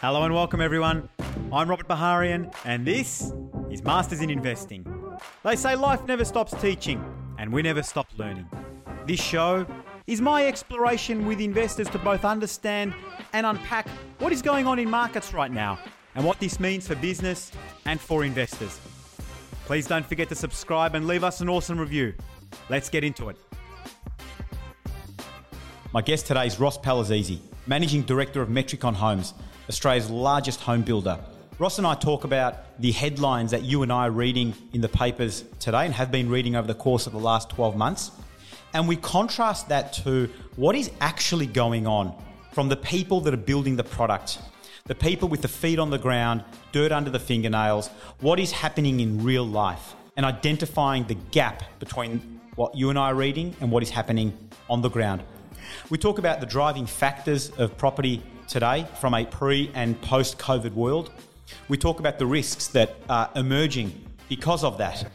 Hello and welcome, everyone. I'm Robert Baharian, and this is Masters in Investing. They say life never stops teaching, and we never stop learning. This show is my exploration with investors to both understand and unpack what is going on in markets right now and what this means for business and for investors. Please don't forget to subscribe and leave us an awesome review. Let's get into it. My guest today is Ross Palazzesi, Managing Director of Metricon Homes, Australia's largest home builder. Ross and I talk about the headlines that you and I are reading in the papers today and have been reading over the course of the last 12 months. And we contrast that to what is actually going on from the people that are building the product, the people with the feet on the ground, dirt under the fingernails, what is happening in real life, and identifying the gap between what you and I are reading and what is happening on the ground. We talk about the driving factors of property today from a pre and post COVID world. We talk about the risks that are emerging because of that.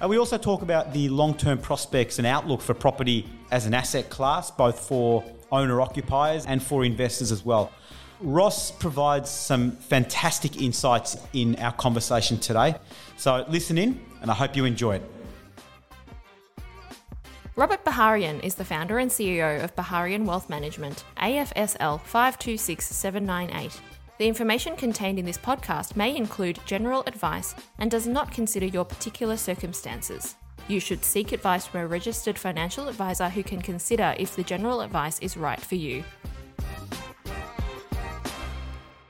Uh, we also talk about the long term prospects and outlook for property as an asset class, both for owner occupiers and for investors as well. Ross provides some fantastic insights in our conversation today. So listen in, and I hope you enjoy it. Robert Baharian is the founder and CEO of Baharian Wealth Management, AFSL 526798. The information contained in this podcast may include general advice and does not consider your particular circumstances. You should seek advice from a registered financial advisor who can consider if the general advice is right for you.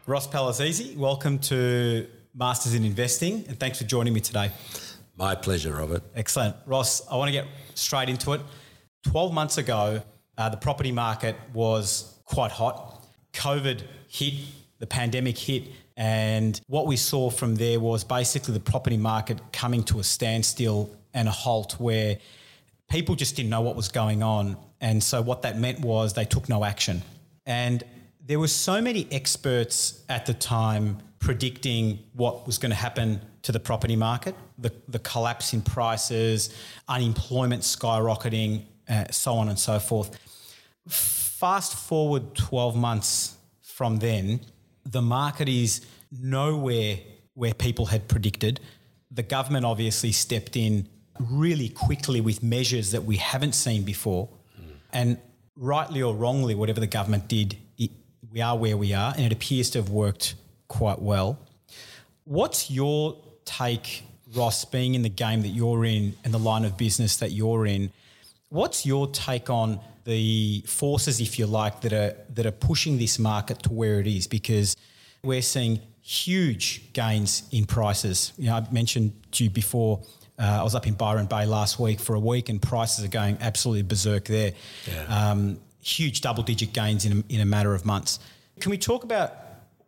Ross Palazzesi, welcome to Masters in Investing, and thanks for joining me today. My pleasure, Robert. Excellent. Ross, I want to get straight into it. 12 months ago, uh, the property market was quite hot. COVID hit, the pandemic hit, and what we saw from there was basically the property market coming to a standstill and a halt where people just didn't know what was going on. And so what that meant was they took no action. And there were so many experts at the time predicting what was going to happen to the property market, the, the collapse in prices, unemployment skyrocketing, uh, so on and so forth. Fast forward 12 months from then, the market is nowhere where people had predicted. The government obviously stepped in really quickly with measures that we haven't seen before. Mm. And rightly or wrongly, whatever the government did, it, we are where we are, and it appears to have worked quite well. What's your take, Ross, being in the game that you're in and the line of business that you're in? What's your take on the forces, if you like, that are that are pushing this market to where it is? Because we're seeing huge gains in prices. You know, I mentioned to you before. Uh, I was up in Byron Bay last week for a week, and prices are going absolutely berserk there. Yeah. Um, huge double-digit gains in a, in a matter of months. Can we talk about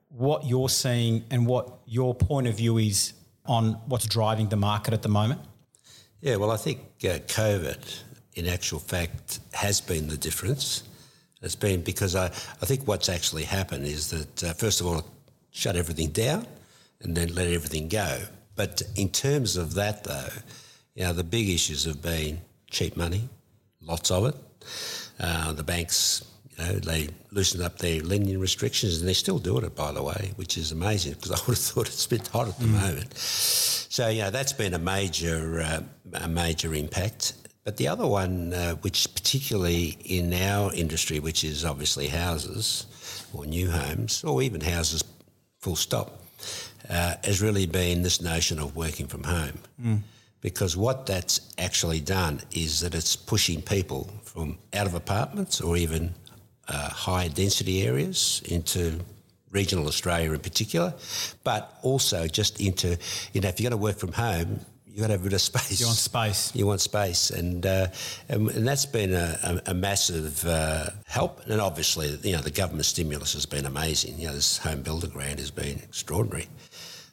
what you're seeing and what your point of view is on what's driving the market at the moment? Yeah, well, I think uh, COVID, in actual fact, has been the difference. It's been because I, I think what's actually happened is that, uh, first of all, shut everything down and then let everything go. But in terms of that, though, you know, the big issues have been cheap money, lots of it. Uh, the banks, know, they loosened up their lending restrictions and they're still doing it, by the way, which is amazing because I would have thought it's a bit hot at the mm. moment. So, know, that's been a major, uh, a major impact. But the other one, uh, which particularly in our industry, which is obviously houses or new homes or even houses full stop, uh, has really been this notion of working from home. Mm. Because what that's actually done is that it's pushing people from out of apartments or even uh, high density areas into regional Australia in particular, but also just into, you know, if you're going to work from home, you've got to have a bit of space. You want space. You want space. And uh, and, and, that's been a, a, a massive uh, help. And obviously, you know, the government stimulus has been amazing. You know, this home builder grant has been extraordinary.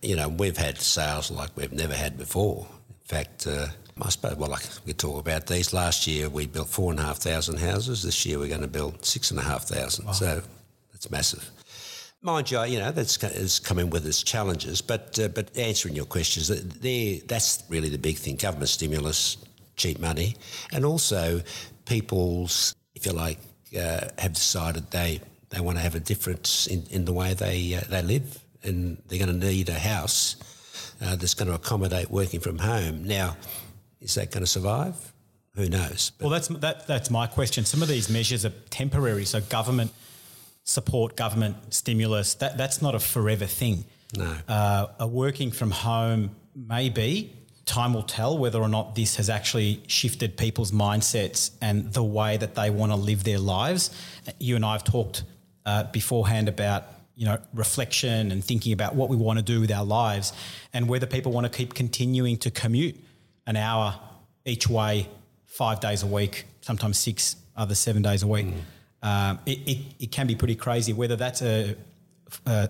You know, we've had sales like we've never had before. In fact, uh, I suppose, well, like we talk about these. Last year we built four and a half thousand houses. This year we're going to build six and a half thousand. Wow. So that's massive. Mind you, you know that's it's coming with its challenges, but uh, but answering your questions, that's really the big thing: government stimulus, cheap money, and also people's, if you like, uh, have decided they they want to have a difference in, in the way they uh, they live, and they're going to need a house uh, that's going to accommodate working from home. Now, is that going to survive? Who knows? But well, that's that, that's my question. Some of these measures are temporary, so government support, government stimulus. That that's not a forever thing. No, uh, a working from home may be. Time will tell whether or not this has actually shifted people's mindsets and the way that they want to live their lives. You and I have talked uh, beforehand about you know reflection and thinking about what we want to do with our lives and whether people want to keep continuing to commute an hour each way five days a week sometimes six other seven days a week mm. um, it, it, it, can be pretty crazy whether that's a, a,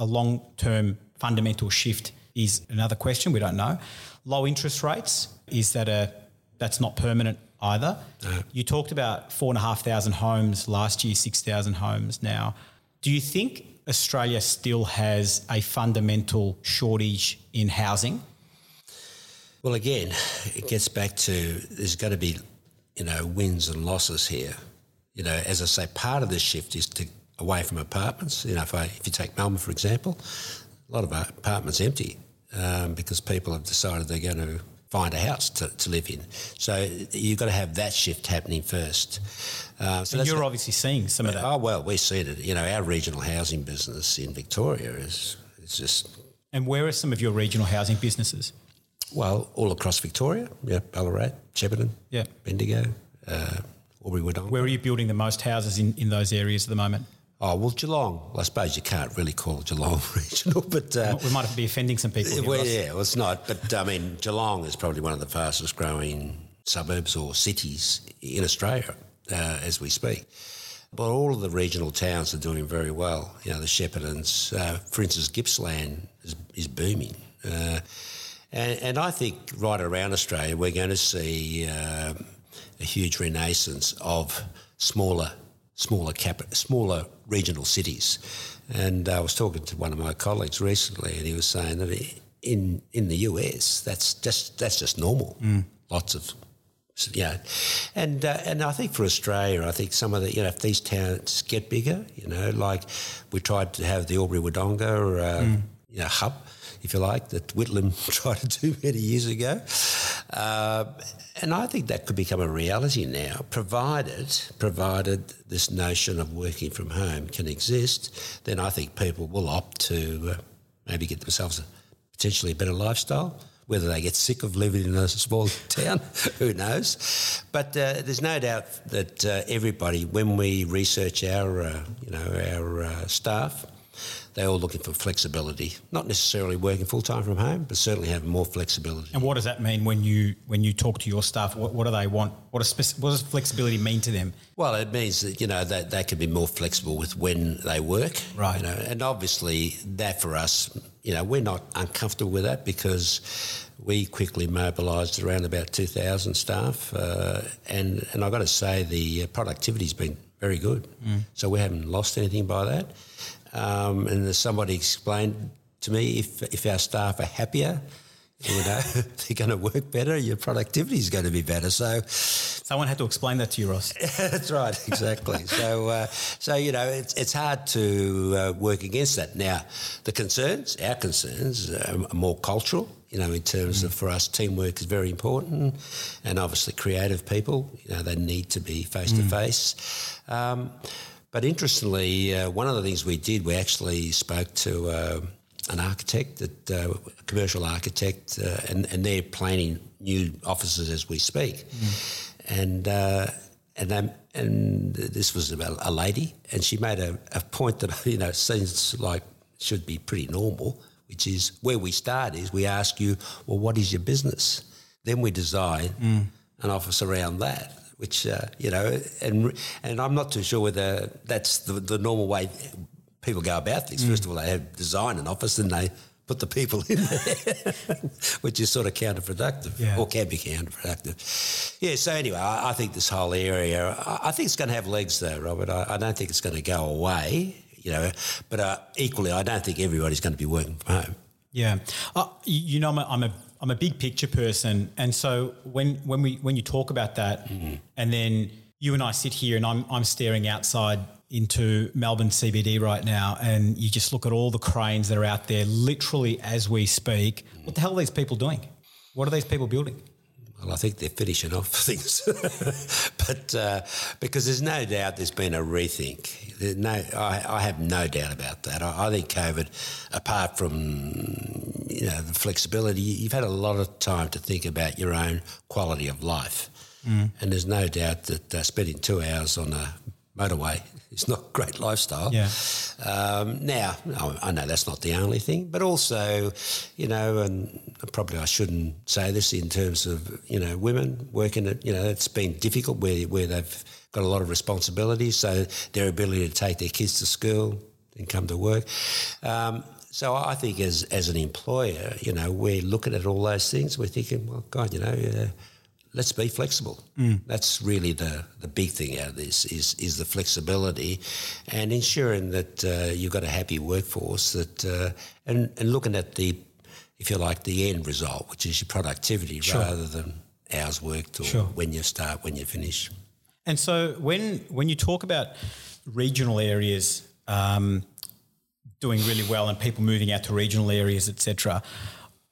a long-term fundamental shift is another question we don't know low interest rates is that a that's not permanent either. No. You talked about four and a half thousand homes last year, six thousand homes now. Do you think Australia still has a fundamental shortage in housing? Well, again, it gets back to there's going to be, you know, wins and losses here. You know, as I say, part of the shift is to away from apartments. You know, if I if you take Melbourne for example, a lot of apartments empty um, because people have decided they're going to find a house to, to live in. So you've got to have that shift happening first. Uh, so you're obviously seeing some of that. Oh well, we see it. You know, our regional housing business in Victoria is is just. And where are some of your regional housing businesses? Well, all across Victoria. Yeah, Ballarat, Shepparton, yeah, Bendigo, uh, Albury Wodonga. Where are you building the most houses in, in those areas at the moment? Oh well, Geelong. I suppose you can't really call Geelong regional, but uh, we might be offending some people. Here, well, yeah, well, it's not. But I mean, Geelong is probably one of the fastest growing suburbs or cities in Australia uh, as we speak. But all of the regional towns are doing very well. You know, the Sheppartons, uh, for instance, Gippsland is, is booming. And, and, I think right around Australia, we're going to see uh, a huge renaissance of smaller smaller cap, smaller regional cities. And I was talking to one of my colleagues recently, and he was saying that in in the US, that's just that's just normal. Mm. Lots of yeah, and uh, and I think for Australia, I think some of the you know if these towns get bigger, you know, like we tried to have the Albury Wodonga uh, mm. you know hub, if you like, that Whitlam tried to do many years ago. Uh, and I think that could become a reality now, provided provided this notion of working from home can exist. Then I think people will opt to uh, maybe get themselves a, potentially a better lifestyle. Whether they get sick of living in a small town, who knows? But uh, there's no doubt that uh, everybody, when we research our, uh, you know, our uh, staff, they're all looking for flexibility, not necessarily working full time from home, but certainly having more flexibility. And what does that mean when you when you talk to your staff? What, what do they want? What, does, what does flexibility mean to them? Well, it means that you know that they can be more flexible with when they work, right? You know, and obviously that for us, you know, we're not uncomfortable with that because we quickly mobilised around about two thousand staff, uh, and and I've got to say the productivity's been very good. Mm. So we haven't lost anything by that. Um, and somebody explained to me if, if our staff are happier, you know, they're going to work better, your productivity is going to be better. So, someone had to explain that to you, Ross. that's right, exactly. so, uh, so you know, it's it's hard to uh, work against that. Now, the concerns, our concerns, are more cultural. You know, in terms mm. of for us, teamwork is very important, and obviously, creative people. You know, they need to be face to face. But interestingly, uh, one of the things we did, we actually spoke to uh, an architect, that, uh, a commercial architect, uh, and, and, they're planning new offices as we speak. Mm. And uh, and and this was about a lady, and she made a, a point that you know seems like should be pretty normal, which is where we start is we ask you, well, what is your business? Then we design mm. an office around that which uh, you know, and and I'm not too sure whether that's the, the normal way people go about things. Mm. First of all, they have design an office, and they put the people in there, which is sort of counterproductive yeah. or can be counterproductive. Yeah. So anyway, I, I think this whole area, I, I, think it's going to have legs, though, Robert. I, I don't think it's going to go away. You know, but uh, equally, I don't think everybody's going to be working from home. Yeah, uh, you know, I'm a, I'm a I'm a big picture person, and so when when we when you talk about that, mm-hmm. and then you and I sit here, and I'm I'm staring outside into Melbourne CBD right now and you just look at all the cranes that are out there literally as we speak, what the hell are these people doing? What are these people building? Well, I think they're finishing off things, but uh, because there's no doubt there's been a rethink. There's no, I, I, have no doubt about that. I, I, think COVID, apart from you know the flexibility, you've had a lot of time to think about your own quality of life, mm. and there's no doubt that uh, spending two hours on a motorway It's not a great lifestyle. Yeah. Um, now, I know that's not the only thing, but also, you know, and probably I shouldn't say this in terms of, you know, women working at, you know, it's been difficult where, where they've got a lot of responsibility. So their ability to take their kids to school and come to work. Um, so I think as, as an employer, you know, we're looking at all those things. We're thinking, well, God, you know, uh, let's be flexible. Mm. That's really the, the big thing out of this is is the flexibility and ensuring that uh, you've got a happy workforce that uh, and and looking at the if you like the end result, which is your productivity sure. rather than hours worked or sure. when you start, when you finish. And so when when you talk about regional areas um, doing really well and people moving out to regional areas, etc.,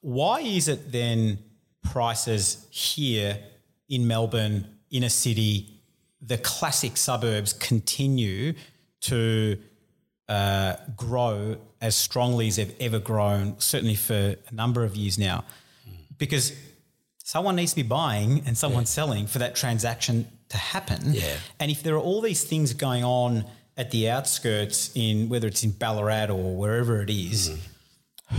why is it then prices here in Melbourne, in a city, the classic suburbs continue to uh, grow as strongly as they've ever grown, certainly for a number of years now, because someone needs to be buying and someone yeah. selling for that transaction to happen. Yeah. And if there are all these things going on at the outskirts in whether it's in Ballarat or wherever it is, mm.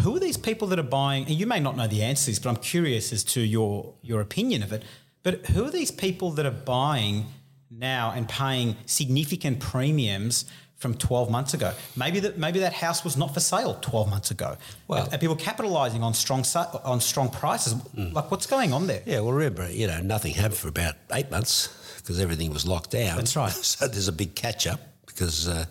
who are these people that are buying? And you may not know the answers, but I'm curious as to your your opinion of it. But who are these people that are buying now and paying significant premiums from 12 months ago? Maybe that maybe that house was not for sale 12 months ago. Well, are, people capitalising on strong on strong prices? Mm. Like what's going on there? Yeah, well, remember, you know, nothing happened for about eight months because everything was locked down. That's right. So there's a big catch up because uh,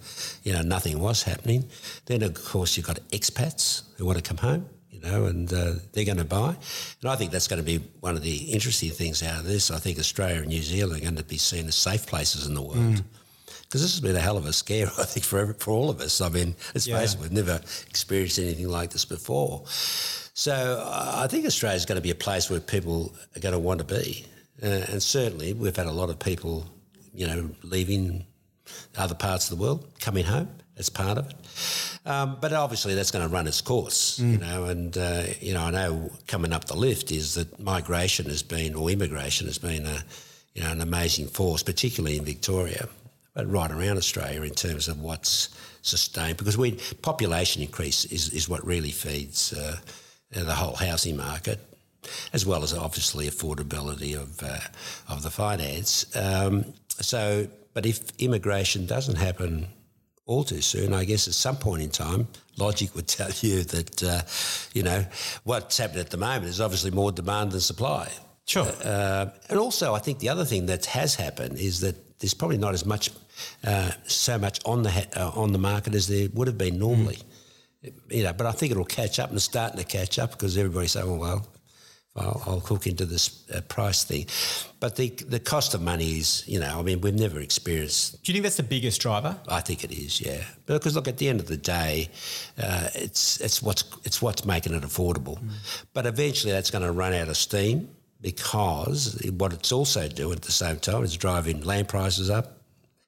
you know nothing was happening. Then of course you've got expats who want to come home know, and uh, they're going to buy. And I think that's going to be one of the interesting things out of this. I think Australia and New Zealand are going to be seen as safe places in the world. Mm because this has been a hell of a scare, I think, for for all of us. I mean, let's yeah. face it, we've never experienced anything like this before. So uh, I think Australia is going to be a place where people are going to want to be, uh, and certainly we've had a lot of people, you know, leaving other parts of the world, coming home as part of it. Um, but obviously, that's going to run its course, mm. you know. And uh, you know, I know coming up the lift is that migration has been, or immigration has been, a you know, an amazing force, particularly in Victoria, but right around Australia in terms of what's sustained. Because we population increase is, is what really feeds uh, the whole housing market, as well as obviously affordability of uh, of the finance. Um, so, but if immigration doesn't happen all too soon. I guess at some point in time, logic would tell you that, uh, you know, what's happening at the moment is obviously more demand than supply. Sure. Uh, and also, I think the other thing that has happened is that there's probably not as much, uh, so much on the ha- uh, on the market as there would have been normally. Mm. You know, but I think it'll catch up and it's starting to catch up because everybody's saying, well, well I'll, I'll hook into this uh, price thing. But the the cost of money is, you know, I mean, we've never experienced. Do you think that's the biggest driver? I think it is, yeah. Because look, at the end of the day, uh, it's it's what's it's what's making it affordable. Mm. But eventually, that's going to run out of steam because what it's also doing at the same time is driving land prices up,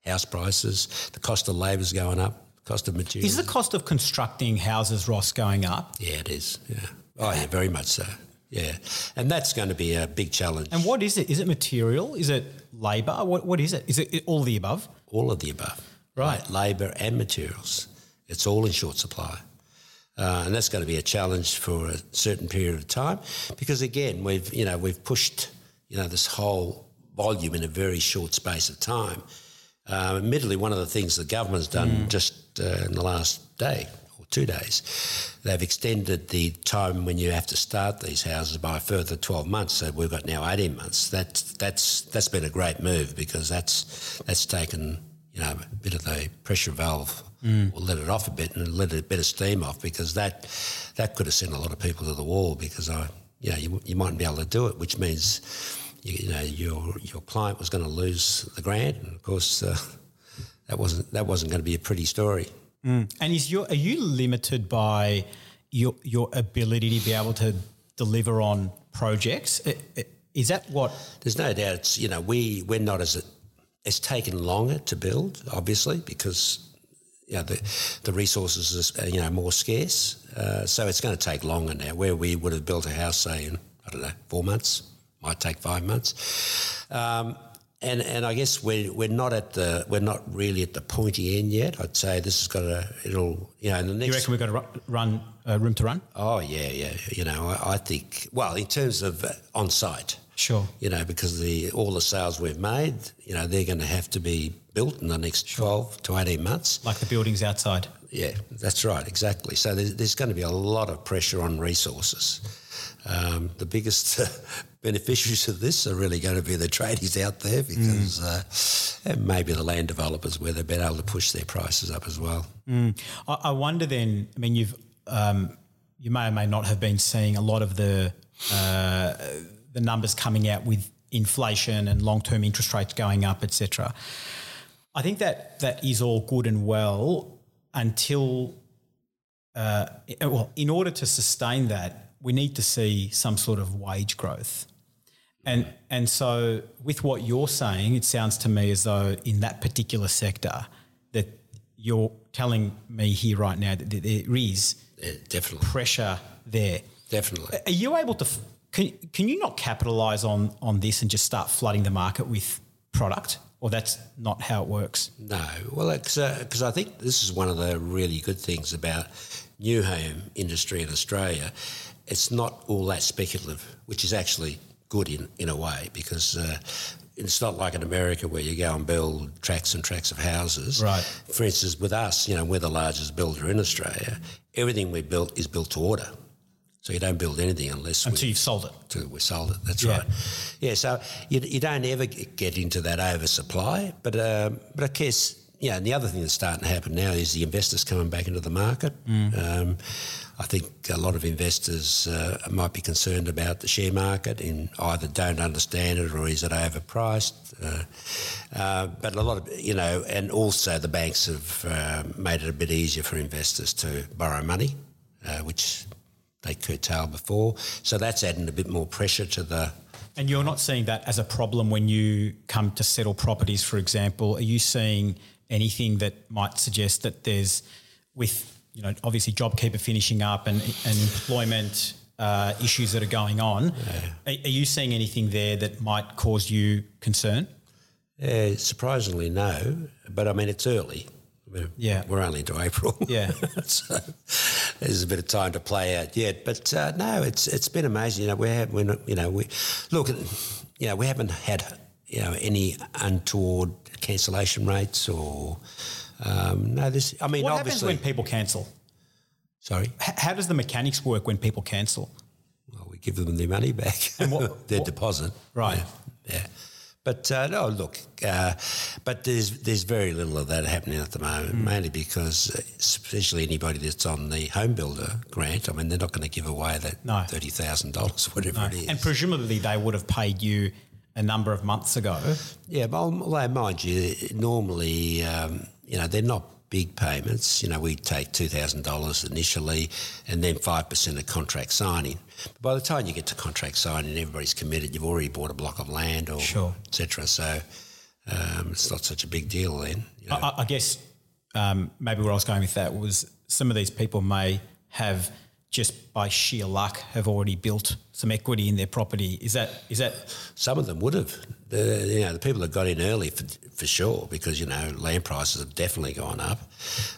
house prices, the cost of labour is going up, cost of materials. Is the cost of constructing houses, Ross, going up? Yeah, it is. Yeah. Oh, yeah, very much so. Yeah, and that's going to be a big challenge. And what is it? Is it material? Is it labour? What What is it? Is it all the above? All of the above. Right. Labour and materials. It's all in short supply. Uh, and that's going to be a challenge for a certain period of time because again we've you know we've pushed you know this whole volume in a very short space of time. Uh, admittedly, one of the things the government's done mm. just uh, in the last day two days. They've extended the time when you have to start these houses by a further 12 months. So we've got now 18 months. That, that's, that's been a great move because that's, that's taken you know, a bit of the pressure valve mm. will let it off a bit and let a bit of steam off because that, that could have sent a lot of people to the wall because I, you know, you, you mightn't be able to do it, which means you, you know your your client was going to lose the grant, and of course uh, that wasn't that wasn't going to be a pretty story. And is your are you limited by your your ability to be able to deliver on projects? I- I- Is that what? There's no doubt. It's you know we we're not as it's taken longer to build, obviously, because you know the the resources are you know more scarce. Uh, so it's going to take longer now. Where we would have built a house, say in I don't know four months, might take five months. Um, and and I guess we're we're not at the we're not really at the pointy end yet. I'd say this has got a it'll you know in the next You reckon we've got a run uh, room to run? Oh yeah, yeah. You know, I, I think well in terms of uh, on site. Sure. You know, because the all the sales we've made, you know, they're going to have to be built in the next twelve to eighteen months. Like the buildings outside. Yeah, that's right, exactly. So there's, there's going to be a lot of pressure on resources. Um, the biggest beneficiaries of this are really going to be the tradies out there because uh, and maybe the land developers where they've been able to push their prices up as well. I, I wonder then. I mean, you've um, you may or may not have been seeing a lot of the uh, the numbers coming out with inflation and long term interest rates going up, etc. I think that that is all good and well until uh, well, in order to sustain that, we need to see some sort of wage growth. And and so with what you're saying, it sounds to me as though in that particular sector that you're telling me here right now that there is Yeah, definitely, pressure there. definitely. Are you able to? Can, can you not capitalize on on this and just start flooding the market with product, or that's not how it works? No, well, because uh, I think this is one of the really good things about new home industry in Australia. It's not all that speculative, which is actually good in, in a way because uh, it's not like in America where you go and build tracks and tracks of houses. Right. For instance, with us, you know, we're the largest builder in Australia. Everything we built is built to order. So you don't build anything unless we Until you've sold it. till we sold it. That's Yeah. right. Yeah, so you, you don't ever get into that oversupply, but um, but I guess yeah. And the other thing that's starting to happen now is the investors coming back into the market. Um, I think a lot of investors uh, might be concerned about the share market and either don't understand it or is it overpriced. Uh, uh, but a lot of you know, and also the banks have uh, made it a bit easier for investors to borrow money, uh, which they curtailed before. So that's adding a bit more pressure to the. And you're not seeing that as a problem when you come to settle properties, for example. Are you seeing anything that might suggest that there's, with you know, obviously JobKeeper finishing up and, and employment uh, issues that are going on, are, are you seeing anything there that might cause you concern? Uh, surprisingly, no. But I mean, it's early. We're, Yeah. we're only into April. Yeah. so there's a bit of time to play out yet. But uh, no, it's it's been amazing. You know, we have, we're not, you know, we look, you know, we haven't had you know any untoward cancellation rates or um, no. This, I mean, What happens obviously, when people cancel? sorry. H- how does the mechanics work when people cancel? Well, we give them their money back, what- their what- deposit. Right. Yeah. yeah. But uh, no, look, uh, but there's there's very little of that happening at the moment, Hmm. mainly because, especially anybody that's on the home builder grant, I mean, they're not going to give away that No. thirty thousand dollars, whatever it is. And presumably they would have paid you a number of months ago. Yeah, but although mind you, normally, um, you know, they're not big payments. You know, we take two thousand dollars initially, and then five percent of contract signing. But by the time you get to contract signing, everybody's committed. You've already bought a block of land, or Sure. etc. So um, it's not such a big deal then. You know. I, I guess um, maybe where I was going with that was some of these people may have just by sheer luck have already built some equity in their property. Is that is that Some of them would have. The, you know, the people that got in early for, for sure, because you know land prices have definitely gone up,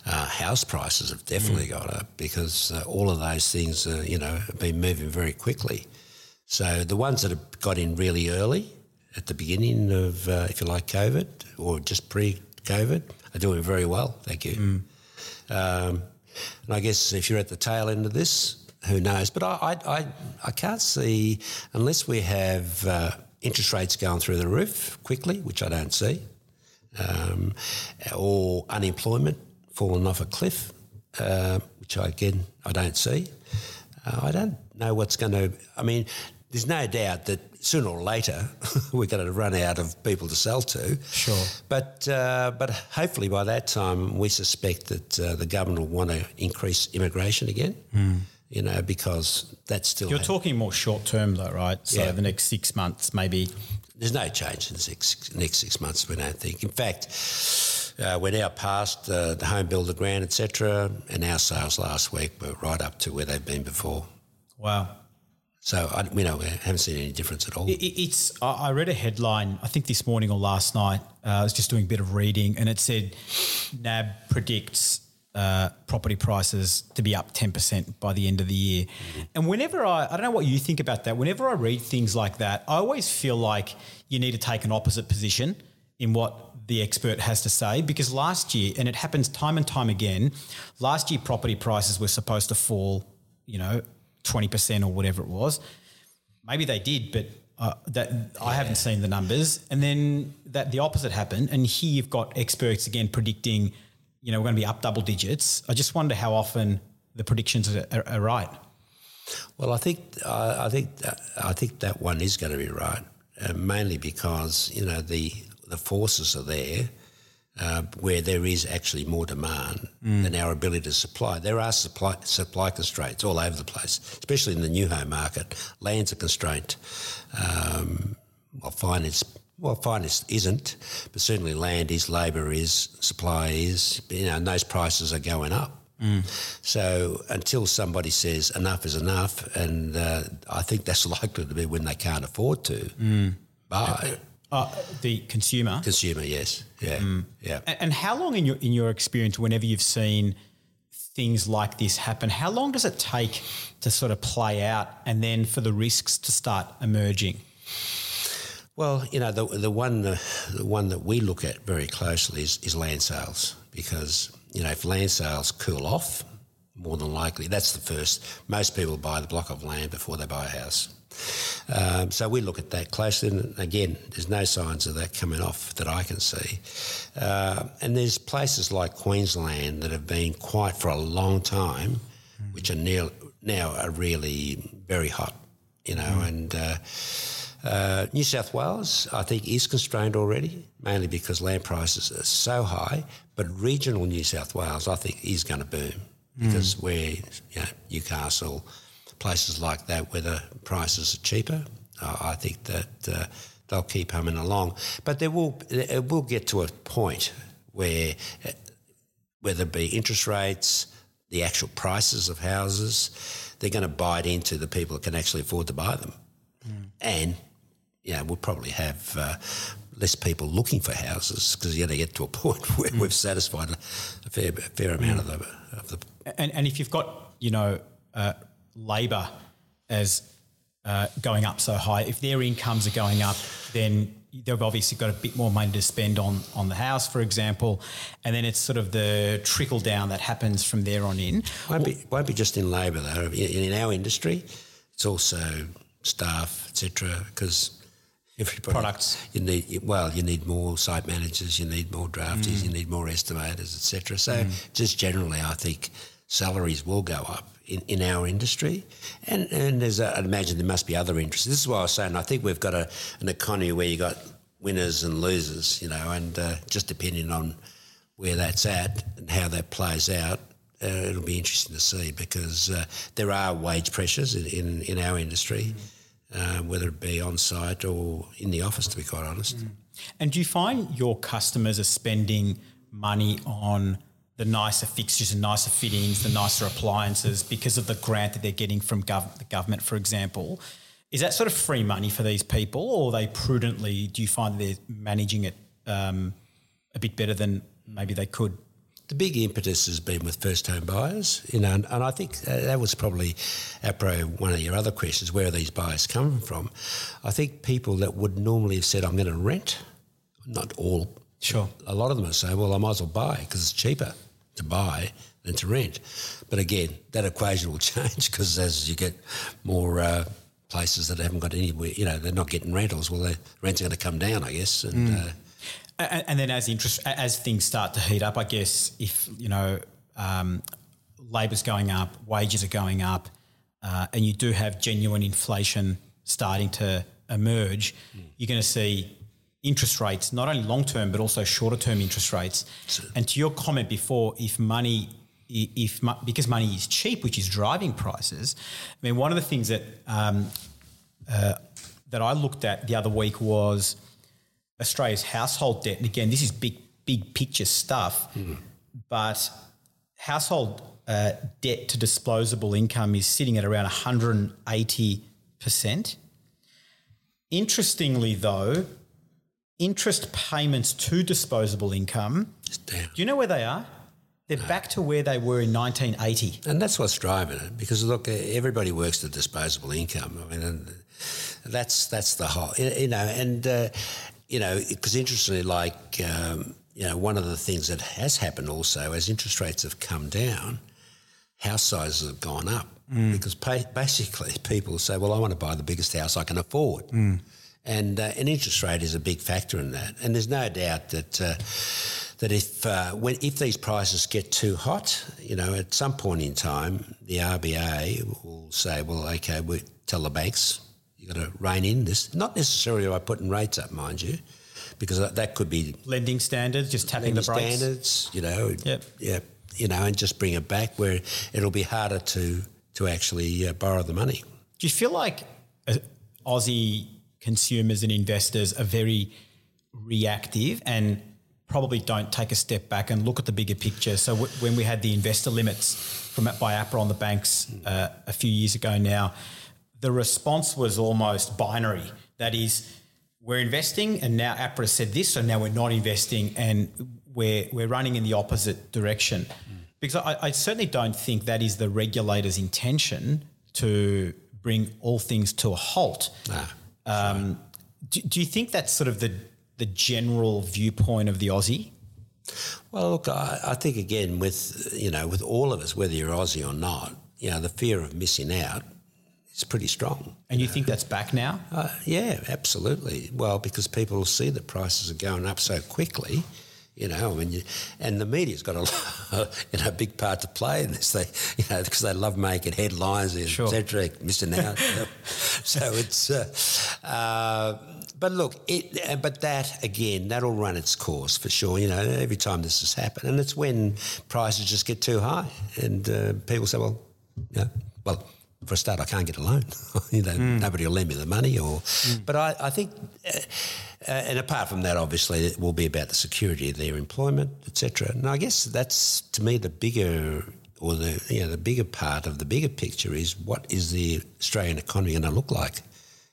uh, house prices have definitely gone up because uh, all of those things, uh, you know, have been moving very quickly. So the ones that have got in really early at the beginning of, uh, if you like, COVID or just pre-COVID, are doing very well. Thank you. Um, and I guess if you're at the tail end of this, who knows? But I, I, I, I can't see, unless we have uh, interest rates going through the roof quickly, which I don't see, um, or unemployment falling off a cliff, uh, which I, again I don't see. Uh, I don't know what's going to. I mean, there's no doubt that sooner or later we're going to run out of people to sell to. Sure. But uh, but hopefully by that time we suspect that uh, the government will want to increase immigration again. You know, because that's still You're ha- talking more short term, though, right? So Yeah. the next six months, maybe. there's no change in the six, next six months. We don't think. In fact, uh, we're now past uh, the home builder grant, etc., and our sales last week were right up to where they've been before. Wow. So I, we know we haven't seen any difference at all. It- it- It's. I read a headline. I think this morning or last night. Uh, I was just doing a bit of reading, and it said NAB predicts uh, property prices to be up ten percent by the end of the year. And whenever I, I don't know what you think about that. Whenever I read things like that, I always feel like you need to take an opposite position in what the expert has to say because last year, and it happens time and time again, last year property prices were supposed to fall, you know, twenty percent or whatever it was. Maybe they did, but uh, that I haven't seen the numbers. And then that the opposite happened, and here you've got experts again predicting, you know, we're going to be up double digits. I just wonder how often the predictions are, are, are right. Well, I think I, I think that, I think that one is going to be right, uh, mainly because you know the the forces are there. Uh, where there is actually more demand than our ability to supply. There are supply supply constraints all over the place, especially in the new home market. Land's a constraint. Um, well, finance well, finance isn't, but certainly land is, labour is, supply is. You know, and those prices are going up. So until somebody says enough is enough, and uh, I think that's likely to be when they can't afford to buy. Uh, the consumer. Consumer, yes, yeah, yeah. And, and how long in your in your experience, whenever you've seen things like this happen, how long does it take to sort of play out, and then for the risks to start emerging? Well, you know, the the one uh, the one that we look at very closely is, is land sales because you know if land sales cool off, more than likely that's the first. Most people buy the block of land before they buy a house. Um, so we look at that closely, and again, there's no signs of that coming off that I can see. Uh, and there's places like Queensland that have been quiet for a long time, which are near, now are really very hot, you know, and. Uh, uh, New South Wales, I think, is constrained already, mainly because land prices are so high. But regional New South Wales, I think, is going to boom because where you know, Newcastle, places like that, where the prices are cheaper, uh, I think that uh, they'll keep humming along. But there will it will get to a point where uh, whether it be interest rates, the actual prices of houses, they're going to bite into the people that can actually afford to buy them. And, you know, we'll probably have uh, less people looking for houses because you're going to get to a point where we've satisfied a, fair, a fair amount of the, of the And, and if you've got, you know, uh, labour as uh, going up so high, if their incomes are going up, then they've obviously got a bit more money to spend on on the house, for example, and then it's sort of the trickle down that happens from there on in. Won't be, won't be just in labour though. In, in our industry, it's also staff, etc. Because everybody Products. you need well, you need more site managers, you need more draftees, you need more estimators, etc. So just generally, I think salaries will go up in, in our industry, and and there's a, I'd imagine there must be other interests. This is why I was saying I think we've got a, an economy where you've got winners and losers, you know, and uh, just depending on where that's at and how that plays out, uh, it'll be interesting to see because uh, there are wage pressures in, in, in our industry, uh, whether it be on site or in the office, to be quite honest. And do you find your customers are spending money on the nicer fixtures and nicer fittings, the nicer appliances because of the grant that they're getting from gov- the government, for example? Is that sort of free money for these people, or are they prudently? Do you find they're managing it um, a bit better than maybe they could? The big impetus has been with first home buyers, you know, and, and I think that was probably, apro one of your other questions, where are these buyers coming from? I think people that would normally have said, I'm going to rent, not all, Sure. a lot of them are saying, well, I might as well buy because it's cheaper to buy than to rent. But again, that equation will change because as you get more uh, places that haven't got anywhere, you know, they're not getting rentals, well, the rents are going to come down, I guess. And uh, And, and then as interest as things start to heat up, I guess if you know um, labour's going up, wages are going up, uh, and you do have genuine inflation starting to emerge, you're going to see interest rates, not only long term but also shorter term interest rates. And to your comment before, if money, if because money is cheap, which is driving prices. I mean, one of the things that um, uh, that I looked at the other week was Australia's household debt. And again, this is big, big picture stuff, but household uh, debt to disposable income is sitting at around 180%. Interestingly, though, interest payments to disposable income, down. do you know where they are? They're back to where they were in 1980. And that's what's driving it because look, everybody works to disposable income. I mean, and that's that's the whole, you know, and uh, you know, because interestingly, like um, you know, one of the things that has happened also as interest rates have come down, house sizes have gone up because pa- basically people say, well, I want to buy the biggest house I can afford. And uh, an interest rate is a big factor in that, and there's no doubt that uh, that if uh, when if these prices get too hot, you know, at some point in time, the RBA will say, "Well, okay, we tell the banks you've got to rein in this." Not necessarily by putting rates up, mind you, because that- that could be Lending standards, just tapping the brakes. standards, you know, Yep. yeah, you know, and just bring it back where it'll be harder to to actually uh, borrow the money. Do you feel like uh, Aussie consumers and investors are very reactive and probably don't take a step back and look at the bigger picture? So w- when we had the investor limits from by APRA on the banks uh, a few years ago now, the response was almost binary. That is, we're investing, and now APRA said this, so now we're not investing, and we're we're running in the opposite direction. Because I, I certainly don't think that is the regulator's intention to bring all things to a halt. Um, do, do you think that's sort of the the general viewpoint of the Aussie? Well, look, I, I think again with you know with all of us, whether you're Aussie or not, you know, the fear of missing out is pretty strong. And you think that's back now? Uh, yeah, absolutely. Well, because people see that prices are going up so quickly, you know, I mean, you, and the media's got a you know big part to play in this. They you know because they love making headlines, Sure. etc. Missing out. so it's. Uh, uh, but look, it, uh, but that again, that'll run its course for sure. You know, every time this has happened, and it's when prices just get too high, and uh, people say, well, you know, well, for a start, I can't get a loan. you know, nobody will lend me the money. Or, but I, I think, uh, uh, and apart from that, obviously, it will be about the security of their employment, etc. And I guess that's to me the bigger. Or the you know the bigger part of the bigger picture is what is the Australian economy going to look like,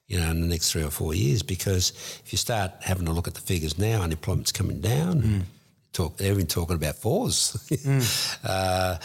you know, in the next three or four years? Because if you start having a look at the figures now, unemployment's coming down. Talk, they're even talking about fours. uh,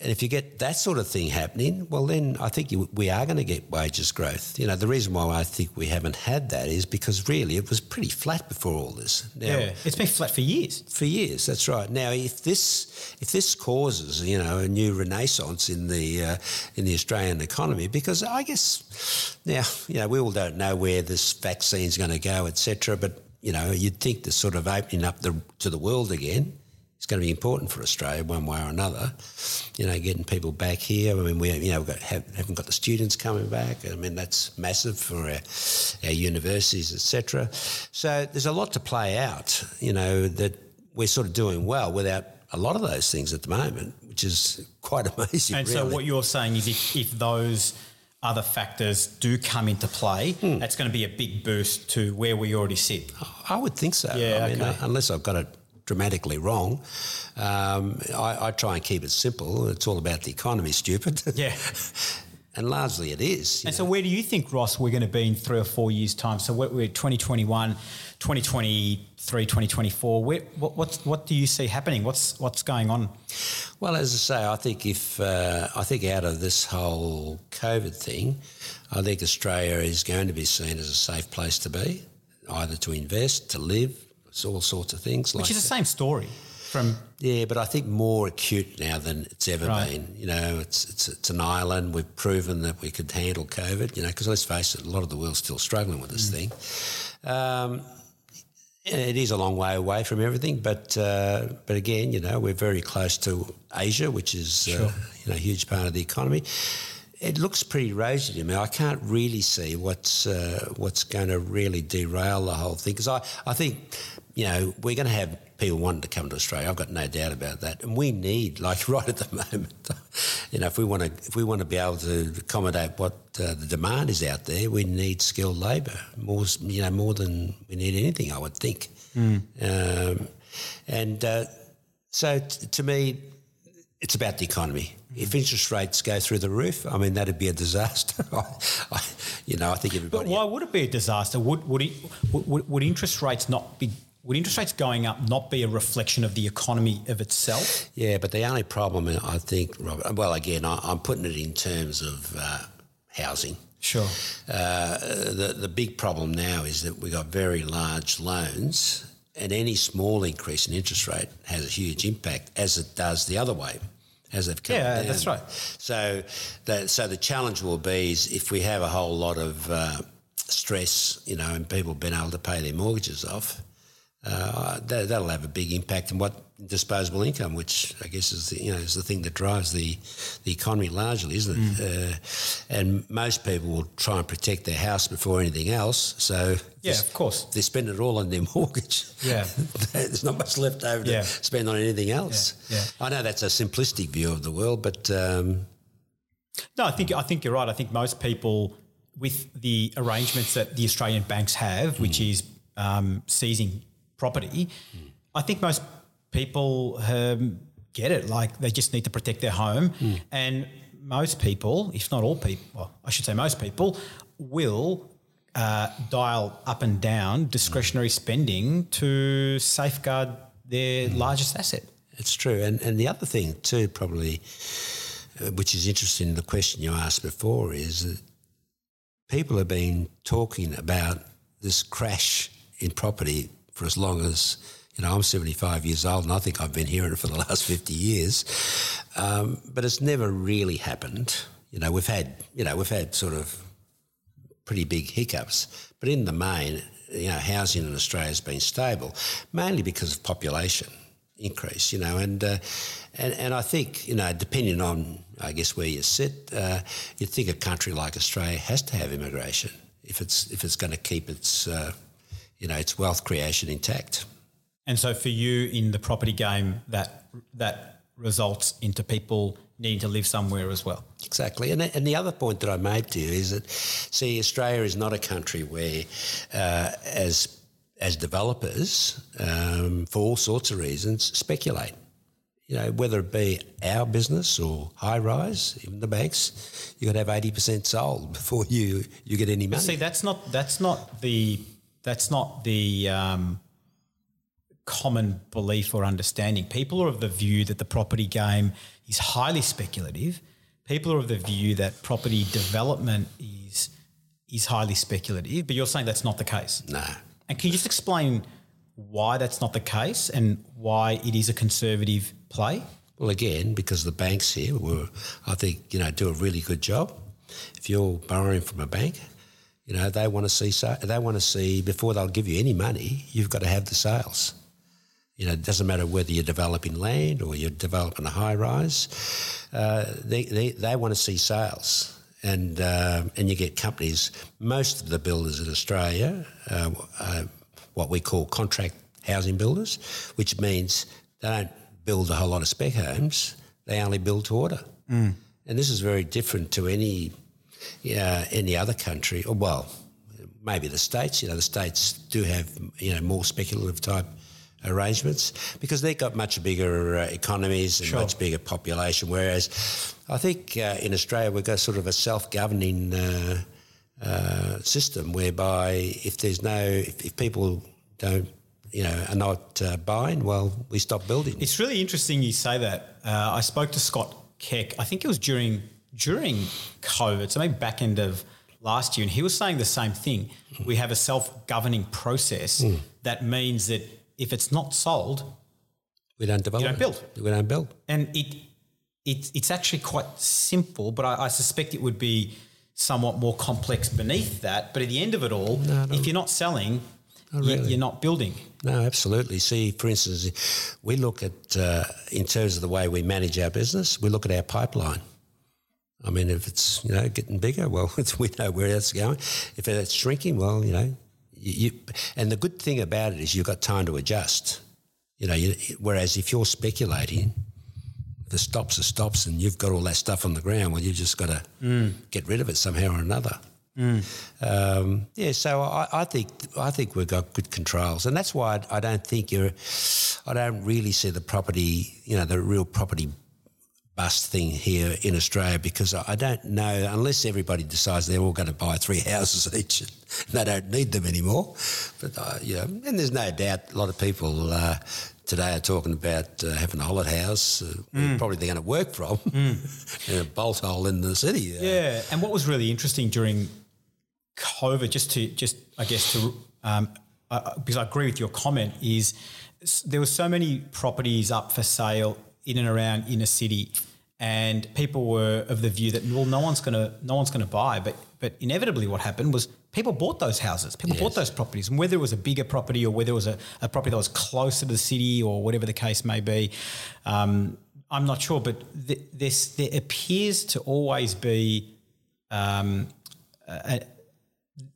and if you get that sort of thing happening, well, then I think you, we are going to get wages growth. You know, the reason why I think we haven't had that is because really it was pretty flat before all this. Now, Yeah, it's been flat for years. for years. That's right. Now, if this if this causes you know a new renaissance in the uh, in the Australian economy, because I guess now you know we all don't know where this vaccine's going to go, etc. But you know you'd think the sort of opening up the, to the world again is going to be important for Australia one way or another. You know, getting people back here. I mean, we you know we've got, have, haven't got the students coming back. I mean, that's massive for our, our universities, etc. So there's a lot to play out. You know that we're sort of doing well without a lot of those things at the moment, which is quite amazing. And really. so what you're saying is if, if those other factors do come into play, Hmm. that's going to be a big boost to where we already sit. I would think so. Yeah, I mean, okay. uh, unless I've got it dramatically wrong, um, I, I try and keep it simple. It's all about the economy, stupid. Yeah. and largely it is. And so where do you think, Ross, we're going to be in three or four years' time? So we're, we're 2021, 2023, 2024. Where, what, what's, what do you see happening? What's, what's going on? Well, as I say, I think if uh, I think out of this whole COVID thing, I think Australia is going to be seen as a safe place to be, either to invest, to live, it's all sorts of things. Which like is the same story from Yeah, but I think more acute now than it's ever Right. been. You know, it's, it's it's an island. We've proven that we could handle COVID. You know, because let's face it, a lot of the world's still struggling with Mm. this thing. Um, it is a long way away from everything, but uh, but again, you know, we're very close to Asia, which is uh, you know a huge part of the economy. it looks pretty rosy to me. I can't really see what's uh, what's going to really derail the whole thing because I, I think you know we're going to have people wanting to come to Australia. I've got no doubt about that, and we need like right at the moment, you know, if we want to if we want to be able to accommodate what uh, the demand is out there, we need skilled labour more you know more than we need anything. I would think, mm. um, and uh, so t- to me, it's about the economy. If interest rates go through the roof, I mean that'd be a disaster. I, you know, I think everybody. But why would it be a disaster? Would would, it, would would interest rates not be? Would interest rates going up not be a reflection of the economy of itself? Yeah, but the only problem I think, Robert. Well, again, I, am putting it in terms of uh, housing. Sure. Uh, the the big problem now is that we've got very large loans and any small increase in interest rate has a huge impact, as it does the other way, as they've come yeah, down. that's right. So, the, so the challenge will be is if we have a whole lot of uh, stress, you know, and people being able to pay their mortgages off, uh, that, will have a big impact on what disposable income, which I guess is the, you know is the thing that drives the the economy largely, isn't it? Mm. Uh, and most people will try and protect their house before anything else. So yeah, of course, they spend it all on their mortgage. Yeah, there's not much left over to yeah. spend on anything else. Yeah. yeah. I know that's a simplistic view of the world, but um, no, I think I think you're right. I think most people with the arrangements that the Australian banks have, which mm. is um, seizing property, mm. I think most people um, get it. Like they just need to protect their home. Mm. And most people, if not all people, well, I should say most people, will uh, dial up and down discretionary spending to safeguard their mm. largest asset. It's true. And, and the other thing, too, probably, uh, which is interesting, the question you asked before, is that people have been talking about this crash in property for as long as you know, I'm 75 years old and I think I've been hearing it for the last 50 years. Um, but it's never really happened. You know, we've had, you know, we've had sort of pretty big hiccups. But in the main, you know, housing in Australia has been stable, mainly because of population increase, you know, and, uh, and, and I think, you know, depending on, I guess, where you sit, uh, you'd think a country like Australia has to have immigration if it's, if it's going to keep its, uh, you know, its wealth creation intact. And so for you in the property game, that that results into people needing to live somewhere as well. Exactly. And, and the other point that I made to you is that, see, Australia is not a country where, uh, as as developers, um, for all sorts of reasons, speculate. You know, whether it be our business or high rise, even the banks, you got to have eighty percent sold before you you get any money. See, that's not that's not the that's not the um, common belief or understanding. People are of the view that the property game is highly speculative. People are of the view that property development is is highly speculative, but you're saying that's not the case. No. And can you just explain why that's not the case and why it is a conservative play? Well, again, because the banks here were, I think, you know, do a really good job. If you're borrowing from a bank, you know, they want to see they want to see before they'll give you any money, you've got to have the sales. You know, it doesn't matter whether you're developing land or you're developing a high rise. Uh, they, they, they want to see sales. And, uh, and you get companies, most of the builders in Australia, uh, uh, what we call contract housing builders, which means they don't build a whole lot of spec homes, they only build to order. Mm. And this is very different to any, uh, any other country, or well, maybe the states. You know, the states do have you know more speculative type arrangements because they've got much bigger uh, economies and sure. much bigger population. Whereas I think uh, in Australia we've got sort of a self-governing uh, uh system whereby if there's no, if, if, people don't, you know, are not uh, buying, well, we stop building. It's really interesting you say that. Uh, I spoke to Scott Keck. I think it was during during COVID, so maybe back end of last year, and he was saying the same thing. We have a self-governing process mm. that means that if it's not sold, we don't develop. You don't build. We don't build. And it, it it's actually quite simple, but I, I, suspect it would be somewhat more complex beneath that. But at the end of it all, no. if you're not selling, not really. you're not building. No, absolutely. See, for instance, we look at uh, in terms of the way we manage our business, we look at our pipeline. I mean, if it's you know getting bigger, well, we know where that's going. If it's shrinking, well, you know, you, you, and the good thing about it is you've got time to adjust. You know, you, whereas if you're speculating, the stops are stops, and you've got all that stuff on the ground. Well, you've just got to mm. get rid of it somehow or another. Mm. Um, yeah, so I, I, think I think we've got good controls, and that's why I, I, don't think you're. I don't really see the property, you know, the real property bust thing here in Australia because I don't know unless everybody decides they're all going to buy three houses each and they don't need them anymore. But uh, you know, and there's no doubt a lot of people. Uh, today are talking about uh, having a holiday house, uh, mm. probably they're going to work from, mm. in a bolt hole in the city. Uh. Yeah, and what was really interesting during COVID, just to just I guess to um, uh, because I agree with your comment, is there were so many properties up for sale in and around inner city and people were of the view that well, no one's going to no one's to buy. But but inevitably, what happened was people bought those houses, people yes. bought those properties, and whether it was a bigger property or whether it was a, a property that was closer to the city or whatever the case may be. Um, I'm not sure, but th- this there appears to always be. Um, a,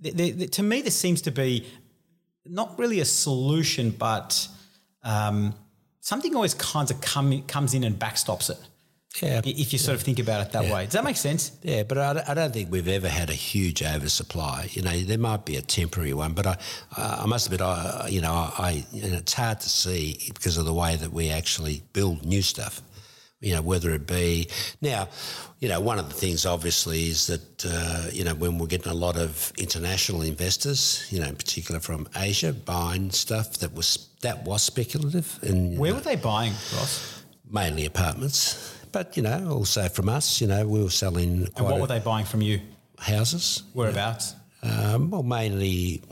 a, to me, this seems to be not really a solution, but um, something always kind of come, comes in and backstops it. Yeah, if you sort of think about it that yeah. way, does that make sense? Yeah, but I, I, don't think we've ever had a huge oversupply. You know, there might be a temporary one, but I, I must admit, I, you know, I, and it's hard to see because of the way that we actually build new stuff. You know, whether it be now, you know, one of the things obviously is that uh, you know when we're getting a lot of international investors, you know, in particular from Asia, buying stuff that was that was speculative. And where know, were they buying, Ross? Mainly apartments but you know, also from us, you know, we were selling. and what were they buying from you? Houses. Whereabouts? Um, well, mainly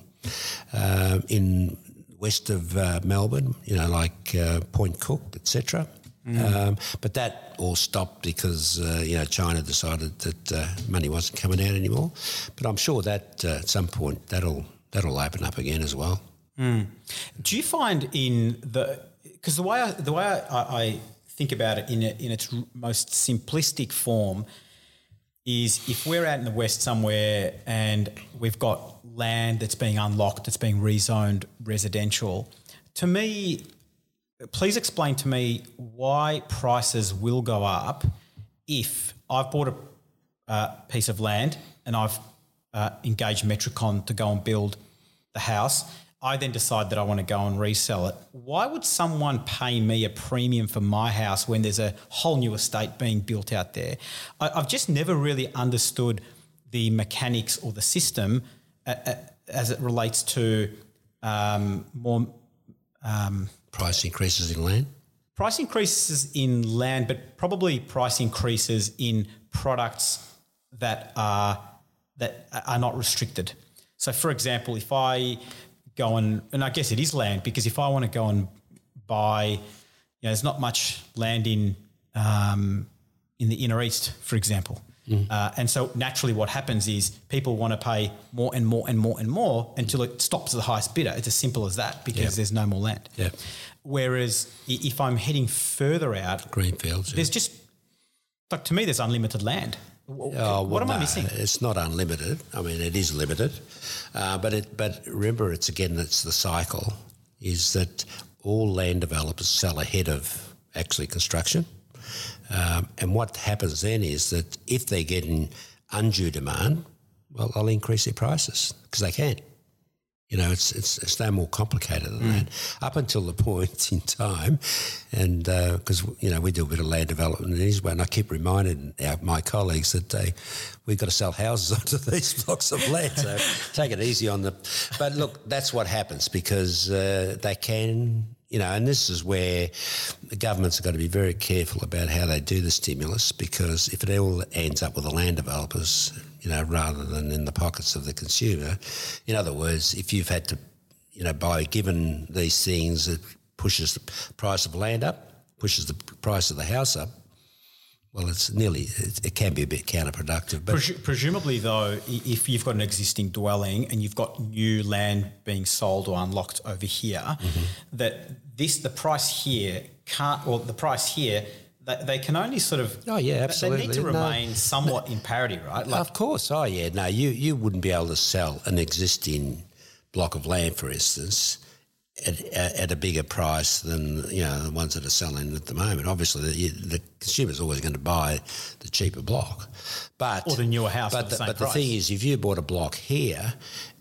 uh, in west of uh, Melbourne. You know, like uh, Point Cook, etc. Mm. Um, but that all stopped because uh, you know China decided that uh, money wasn't coming out anymore. But I'm sure that uh, at some point that'll that'll open up again as well. Mm. Do you find in the because the way I, the way I, I think about it in, a, in its most simplistic form is if we're out in the west somewhere and we've got land that's being unlocked, that's being rezoned residential, to me, please explain to me why prices will go up if I've bought a uh, piece of land and I've uh, engaged Metricon to go and build the house I then decide that I want to go and resell it. Why would someone pay me a premium for my house when there's a whole new estate being built out there? I, have just never really understood the mechanics or the system uh, uh, as it relates to um, more um, price increases in land. Price increases in land, but probably price increases in products that are that are not restricted. So, for example, if I go and and I guess it is land because if I want to go and buy, you know, there's not much land in um, in the inner east, for example. Mm. Uh, and so naturally, what happens is people want to pay more and more and more and more until it stops at the highest bidder. It's as simple as that because yep. there's no more land. Yeah. Whereas if I'm heading further out, greenfields, there's yeah. just like to me, there's unlimited land. Oh, well, what am no, I missing? It's not unlimited. I mean, it is limited, uh, but it, but remember, it's again, it's the cycle. Is that all land developers sell ahead of actually construction, um, and what happens then is that if they're getting undue demand, well, they'll increase their prices because they can. You know, it's it's, it's no more complicated than mm. that. Up until the point in time, and because uh, you know we do a bit of land development in Israel, and I keep reminding our, my colleagues that they, we've got to sell houses onto these blocks of land. So take it easy on them. But look, that's what happens because uh, they can you know, and this is where the governments have got to be very careful about how they do the stimulus because if it all ends up with the land developers, you know, rather than in the pockets of the consumer, in other words, if you've had to, you know, buy given these things, it pushes the price of land up, pushes the price of the house up, well, it's nearly, it, it, can be a bit counterproductive. But Presu- presumably, though, if you've got an existing dwelling and you've got new land being sold or unlocked over here, mm-hmm. that this, the price here can't, or the price here they, they can only sort of. Oh, yeah, they- They need to No. remain somewhat in parity, right? Like, of course. Oh, yeah. No, you, you wouldn't be able to sell an existing block of land, for instance, at, at a bigger price than you know the ones that are selling at the moment. Obviously, the, the consumer's always going to buy the cheaper block, but Or the newer house But the but the thing is, if you bought a block here,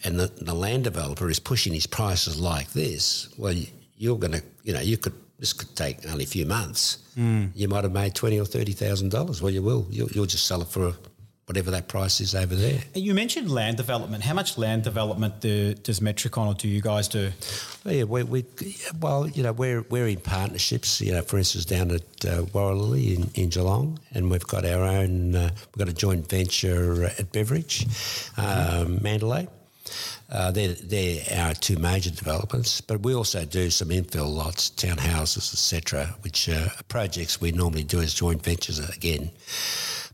and the, the land developer is pushing his prices like this, well, you're going to, you know, you could. This could take only a few months. Hmm. You might have made twenty or thirty thousand dollars. Well, you will. You'll, you'll just sell it for whatever that price is over there. you mentioned land development. How much land development do, does Metricon or do you guys do? Well, yeah, we, we, well, you know, we're we're in partnerships. You know, for instance, down at uh, in, in Geelong, and we've got our own. Uh, we've got a joint venture at Beveridge, um, Mandalay. Uh, they're, they're our two major developments, but we also do some infill lots, townhouses, etc., which are projects we normally do as joint ventures again.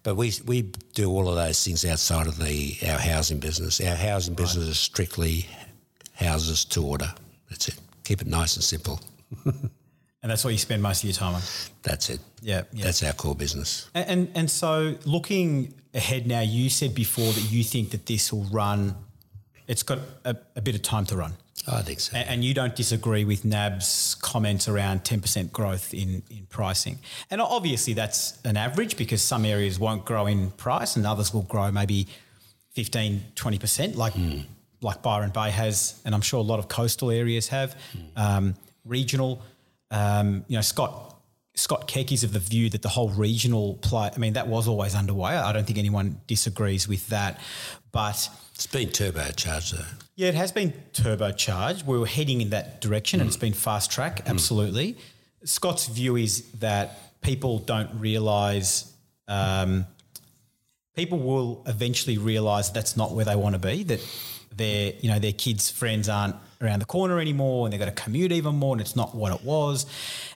But we we do all of those things outside of the our housing business. Our housing business is strictly houses to order. That's it. Keep it nice and simple. And that's what you spend most of your time on. That's it. Yeah, yeah. That's our core business. And, and and so looking ahead now, you said before that you think that this will run. It's got a, a bit of time to run, I think so. and, and you don't disagree with NAB's comments around ten percent growth in in pricing. And obviously that's an average because some areas won't grow in price and others will grow maybe 15, 20 percent, like like Byron Bay has, and I'm sure a lot of coastal areas have. Um, regional, um, you know, Scott Scott Keck is of the view that the whole regional play. I mean, that was always underway. I don't think anyone disagrees with that, but. It's been turbocharged though. Yeah, it has been turbocharged. We were heading in that direction and it's been fast track, absolutely. Scott's view is that people don't realise, um, people will eventually realise that's not where they want to be, that their, you know, their kids' friends aren't around the corner anymore and they've got to commute even more and it's not what it was.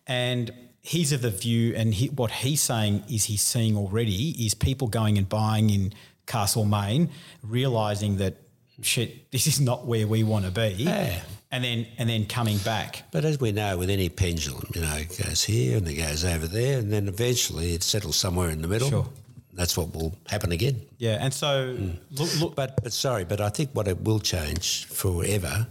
And he's of the view, and he, what he's saying is he's seeing already is people going and buying in Castlemaine, realising that shit, this is not where we want to be, Yeah. and then and then coming back. But as we know, with any pendulum, you know, it goes here and it goes over there, and then eventually it settles somewhere in the middle. Sure. That's what will happen again. Yeah, and so hmm. look, look, But but sorry, but I think what it will change forever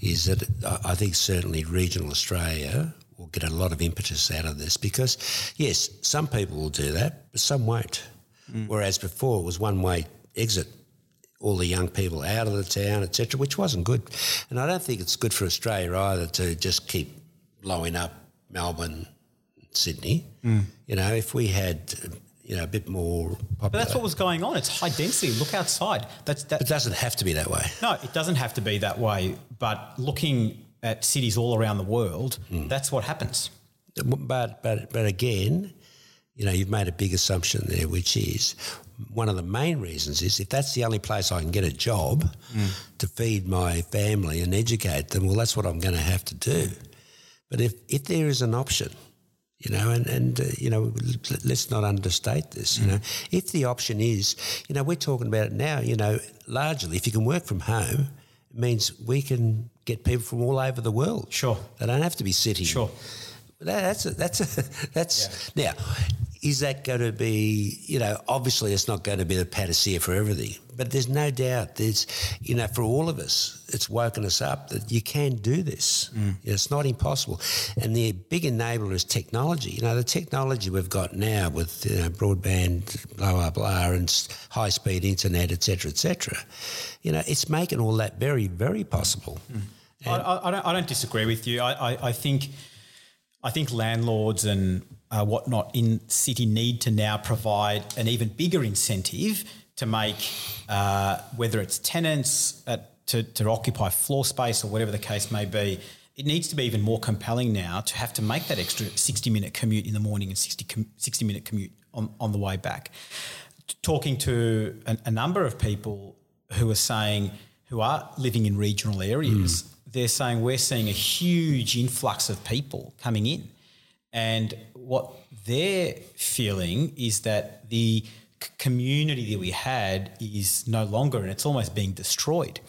is that I think certainly regional Australia will get a lot of impetus out of this because yes, some people will do that, but some won't. Mm. Whereas before it was one way exit, all the young people out of the town, etc., which wasn't good. And I don't think it's good for Australia either to just keep blowing up Melbourne, Sydney. Mm. You know, if we had you know a bit more popular, but that's what was going on. It's high density. Look outside. That's that. it doesn't have to be that way. No, it doesn't have to be that way. But looking at cities all around the world, hmm. that's what happens. But but but again, you know, you've made a big assumption there, which is one of the main reasons is if that's the only place I can get a job hmm. to feed my family and educate them, well, that's what I'm going to have to do. But if if there is an option, you know, and and uh, you know, let's not understate this. You hmm. know, if the option is, you know, we're talking about it now. You know, largely, if you can work from home, it means we can get people from all over the world. Sure. they don't have to be sitting. Sure. That, that's a, that's a, that's now. Is that going to be? You know, obviously, it's not going to be the panacea for everything, but there's no doubt. There's, you know, for all of us, it's woken us up that you can do this. Mm. You know, it's not impossible, and the big enabler is technology. You know, the technology we've got now with you know, broadband, blah blah blah, and high speed internet, etc., etc. You know, it's making all that very, very possible. Mm. I, I, I, don't, I don't disagree with you. I, I, I think I think landlords and uh, whatnot in city need to now provide an even bigger incentive to make uh, whether it's tenants at, to, to occupy floor space or whatever the case may be. It needs to be even more compelling now to have to make that extra 60 minute commute in the morning and 60, com- 60 minute commute on, on the way back. Talking to a, a number of people who are saying, who are living in regional areas, they're saying we're seeing a huge influx of people coming in. And what they're feeling is that the c- community that we had is no longer and it's almost being destroyed.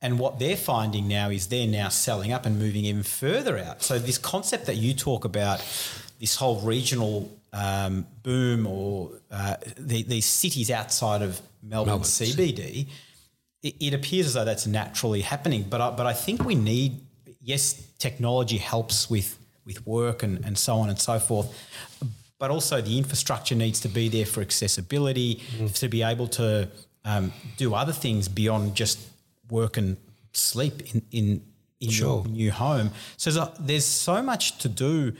And what they're finding now is they're now selling up and moving even further out. So, this concept that you talk about, this whole regional um, boom or uh, the, these cities outside of Melbourne, Melbourne. CBD, it, it appears as though that's naturally happening. But I, but I think we need yes, technology helps with with work and, and so on and so forth. But also the infrastructure needs to be there for accessibility, Mm. to be able to um, do other things beyond just work and sleep in in, in Sure. your new home. So there's, a, there's so much to do,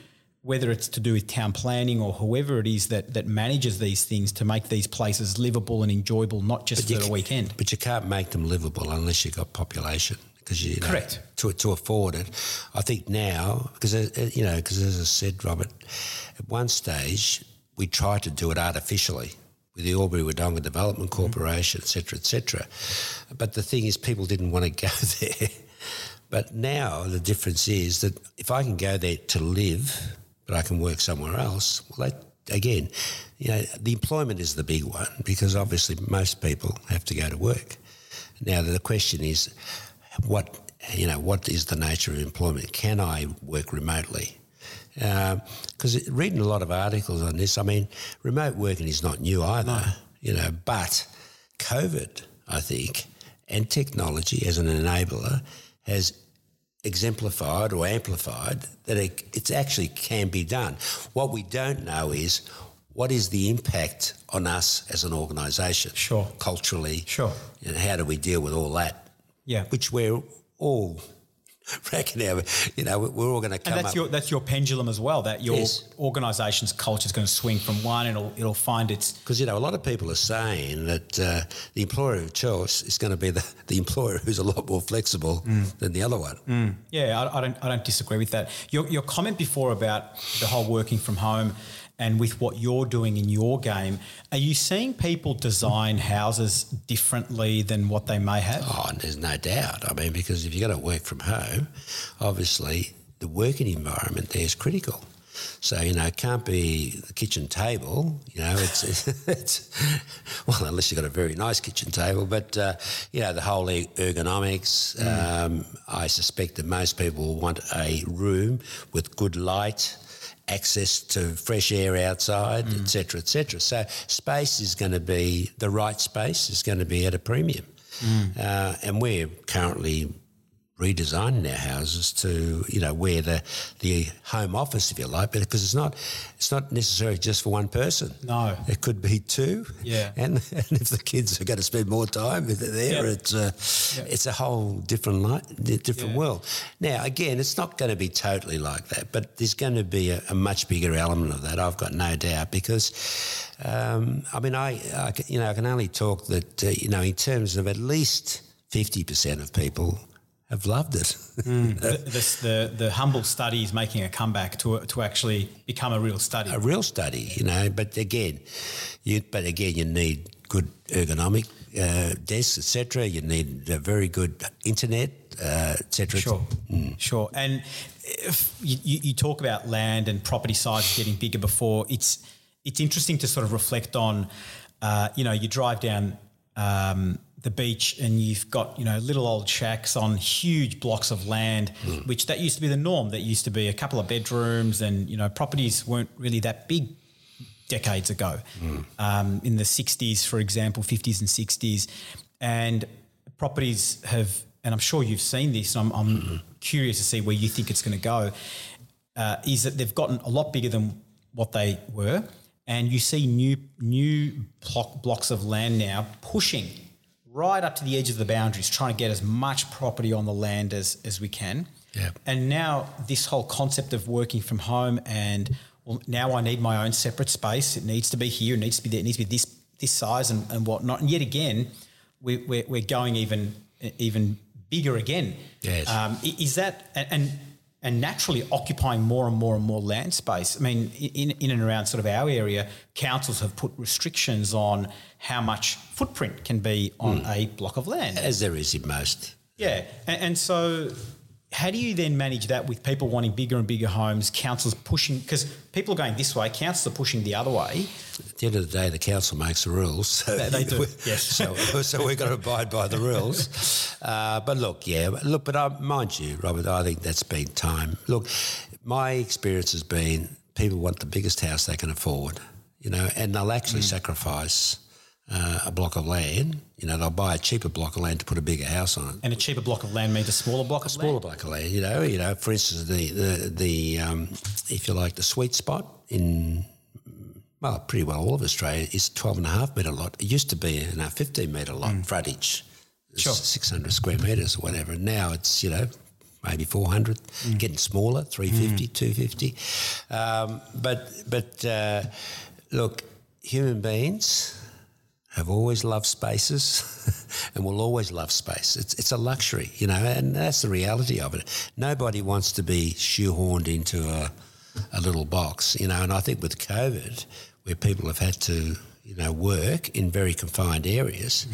whether it's to do with town planning or whoever it is that that manages these things to make these places livable and enjoyable, not just you for the weekend. But you can't make them livable unless you've got population. Because you know, Correct. to to afford it, I think now because uh, you know because as I said, Robert, at one stage we tried to do it artificially with the Albury Wodonga Development Corporation, et cetera, et cetera. But the thing is, people didn't want to go there. But now the difference is that if I can go there to live, but I can work somewhere else, well, that, again, you know, the employment is the big one because obviously most people have to go to work. Now the question is, what you know, what is the nature of employment? Can I work remotely? Uh, because reading a lot of articles on this, I mean, remote working is not new either, you know, but COVID, I think, and technology as an enabler has exemplified or amplified that it, it actually can be done. What we don't know is what is the impact on us as an organisation, Sure. culturally, Sure. and how do we deal with all that? Yeah. which we're all reckon our, you know, we're all going to come And that's up. your that's your pendulum as well. That your Yes. organisation's culture is going to swing from one, and it'll it'll find its because you know a lot of people are saying that uh, the employer of choice is going to be the, the employer who's a lot more flexible Mm. than the other one. Yeah, I, I don't I don't disagree with that. Your your comment before about the whole working from home and with what you're doing in your game, are you seeing people design houses differently than what they may have? Oh, there's no doubt. I mean, because if you're going to work from home, obviously the working environment there is critical. So you know, it can't be the kitchen table. You know, it's it's well, unless you've got a very nice kitchen table. But uh, you know, the whole ergonomics. Um, I suspect that most people will want a room with good light, access to fresh air outside, etc., etc. So space is going to be the right space is going to be at a premium, uh, and we're currently redesigning our houses to you know where the the home office if you like but because it's not it's not necessarily just for one person No. it could be two Yeah. and, and if the kids are going to spend more time there Yeah. it's a it's a whole different li- different Yeah. world now again it's not going to be totally like that but there's going to be a, a much bigger element of that I've got no doubt because um, I mean I, I you know I can only talk that uh, you know in terms of at least 50% of people have loved it. the, this, the the humble study is making a comeback to to actually become a real study. a real study, you know. But again, you but again, you need good ergonomic uh, desks, etc. You need a very good internet, uh, etc. Sure, sure. And if you, you you talk about land and property sizes getting bigger before, it's it's interesting to sort of reflect on. Uh, you know, you drive down um, the beach and you've got you know little old shacks on huge blocks of land, which that used to be the norm. That used to be a couple of bedrooms, and you know properties weren't really that big decades ago, um, in the 60s, for example, 50s and 60s. And properties have, and I'm sure you've seen this, I'm, I'm curious to see where you think it's going to go, uh, is that they've gotten a lot bigger than what they were. And you see new new block, blocks of land now pushing right up to the edge of the boundaries, trying to get as much property on the land as, as we can. Yeah. And now this whole concept of working from home and well, now I need my own separate space. It needs to be here. It needs to be there. It needs to be this this size and, and whatnot. And yet again, we, we're, we're going even even bigger again. Yes. Um, is that and, and and naturally occupying more and more and more land space? I mean, in in and around sort of our area, councils have put restrictions on how much footprint can be on hmm. a block of land. as there is in most. Yeah, and, and so how do you then manage that with people wanting bigger and bigger homes, councils pushing because people are going this way, councils are pushing the other way. At the end of the day, the council makes the rules. So They- they do, yes. So, so we've got to abide by the rules. Uh, but look, yeah, look, but I, mind you, Robert, I think that's been time. Look, my experience has been people want the biggest house they can afford, you know, and they'll actually sacrifice uh, a block of land. You know, they'll buy a cheaper block of land to put a bigger house on it. And a cheaper block of land means a smaller block of Smaller land. block of land, you know, you know. For instance, the the the um, if you like, the sweet spot in well, pretty well all of Australia is 12 and a half metre lot. It used to be a 15 metre lot frontage, Sure. 600 square metres or whatever. Now it's, you know, maybe 400, getting smaller, 350, 250. Um, but, but uh, look, human beings have always loved spaces and will always love space. It's, it's a luxury, you know, and that's the reality of it. Nobody wants to be shoehorned into a, a little box, you know, and I think with COVID, where people have had to, you know, work in very confined areas,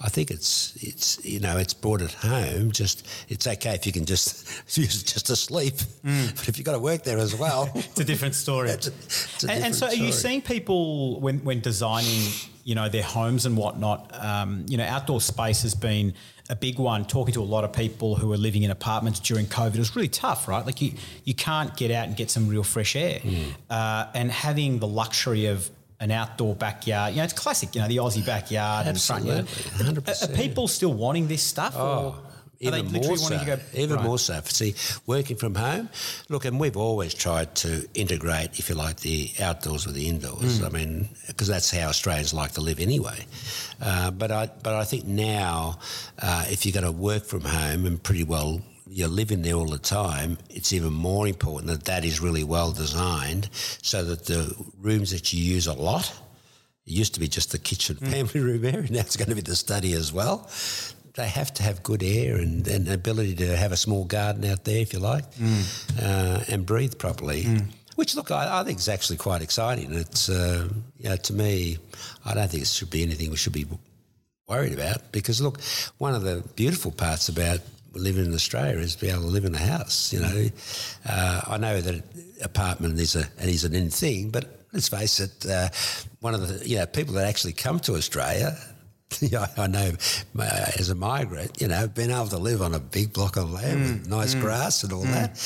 I think it's, it's, you know, it's brought it home. Just, it's okay if you can just use just to sleep, mm. but if you've got to work there as well, It's a different story. it's a, it's a and, and so, are different you seeing people when when designing, you know, their homes and whatnot? Um, you know, outdoor space has been a big one. Talking to a lot of people who are living in apartments during COVID, it was really tough, right? Like you you can't get out and get some real fresh air, Hmm. uh, and having the luxury of an outdoor backyard, you know, it's classic. You know, the Aussie backyard and front yard. Absolutely, Are, 100%. are people still wanting this stuff? or are they Even more so. go? Even Right. more so. See, working from home. Look, and we've always tried to integrate, if you like, the outdoors with the indoors. Mm. I mean, because that's how Australians like to live anyway. Uh, but I, but I think now, uh, if you're going to work from home and pretty well you're living there all the time, it's even more important that that is really well designed so that the rooms that you use a lot. It used to be just the kitchen Mm. family room area. Now it's going to be the study as well. They have to have good air and, and the ability to have a small garden out there, if you like, uh, and breathe properly. Which, look, I, I think is actually quite exciting. It's, uh, you know, to me, I don't think it should be anything we should be worried about because, look, one of the beautiful parts about living in Australia is to be able to live in a house. You know, uh, I know that apartment is a and is an in thing, but let's face it, uh, one of the you know people that actually come to Australia. Yeah, I know. uh, As a migrant, you know, being able to live on a big block of land with nice grass and all that,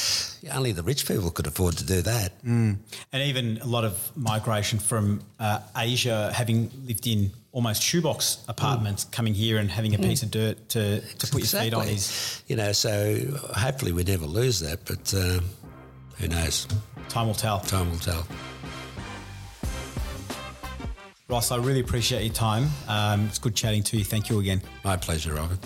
only the rich people could afford to do that. and even a lot of migration from uh, Asia, having lived in almost shoebox apartments, coming here and having a piece of dirt to, to put your feet on is you know. So hopefully we never lose that, but uh, who knows? time will tell. Time will tell. Ross, I really appreciate your time. Um, it's good chatting to you. Thank you again. My pleasure, Robert.